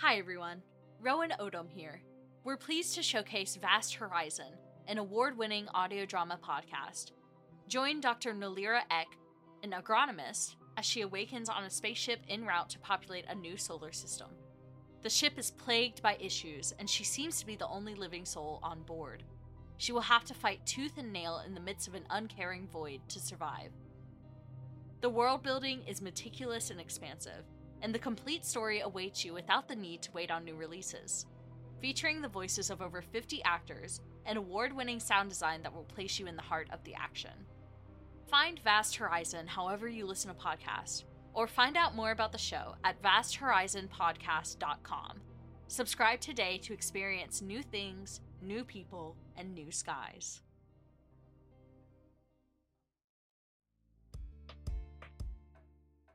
Hi everyone, Rowan Odom here. We're pleased to showcase Vast Horizon, an award winning audio drama podcast. Join Dr. Nalira Eck, an agronomist, as she awakens on a spaceship en route to populate a new solar system. The ship is plagued by issues, and she seems to be the only living soul on board. She will have to fight tooth and nail in the midst of an uncaring void to survive. The world building is meticulous and expansive, and the complete story awaits you without the need to wait on new releases. Featuring the voices of over 50 actors and award winning sound design that will place you in the heart of the action. Find Vast Horizon however you listen to podcasts, or find out more about the show at vasthorizonpodcast.com. Subscribe today to experience new things, new people, and new skies.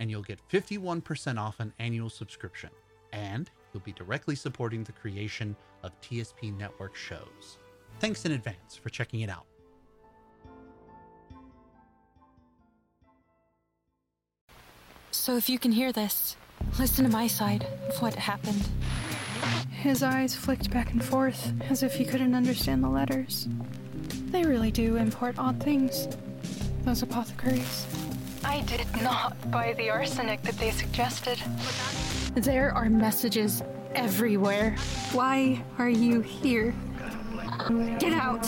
and you'll get 51% off an annual subscription. And you'll be directly supporting the creation of TSP Network shows. Thanks in advance for checking it out. So, if you can hear this, listen to my side of what happened. His eyes flicked back and forth as if he couldn't understand the letters. They really do import odd things, those apothecaries. I did not buy the arsenic that they suggested. There are messages everywhere. Why are you here? Get out!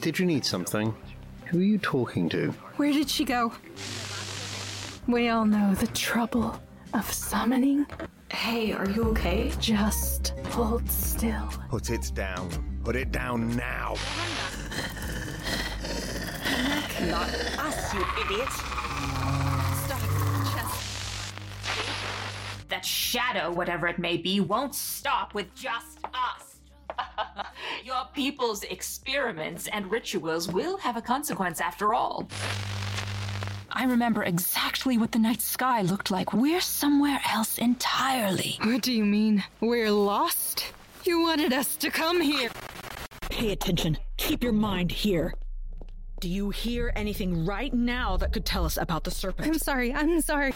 Did you need something? Who are you talking to? Where did she go? We all know the trouble of summoning. Hey, are you okay? Just hold still. Put it down. Put it down now. Not us, you idiot. Stop. Just. That shadow, whatever it may be, won't stop with just us. Your people's experiments and rituals will have a consequence after all. I remember exactly what the night sky looked like. We're somewhere else entirely. What do you mean? We're lost? You wanted us to come here. Pay attention. Keep your mind here. Do you hear anything right now that could tell us about the serpent? I'm sorry, I'm sorry.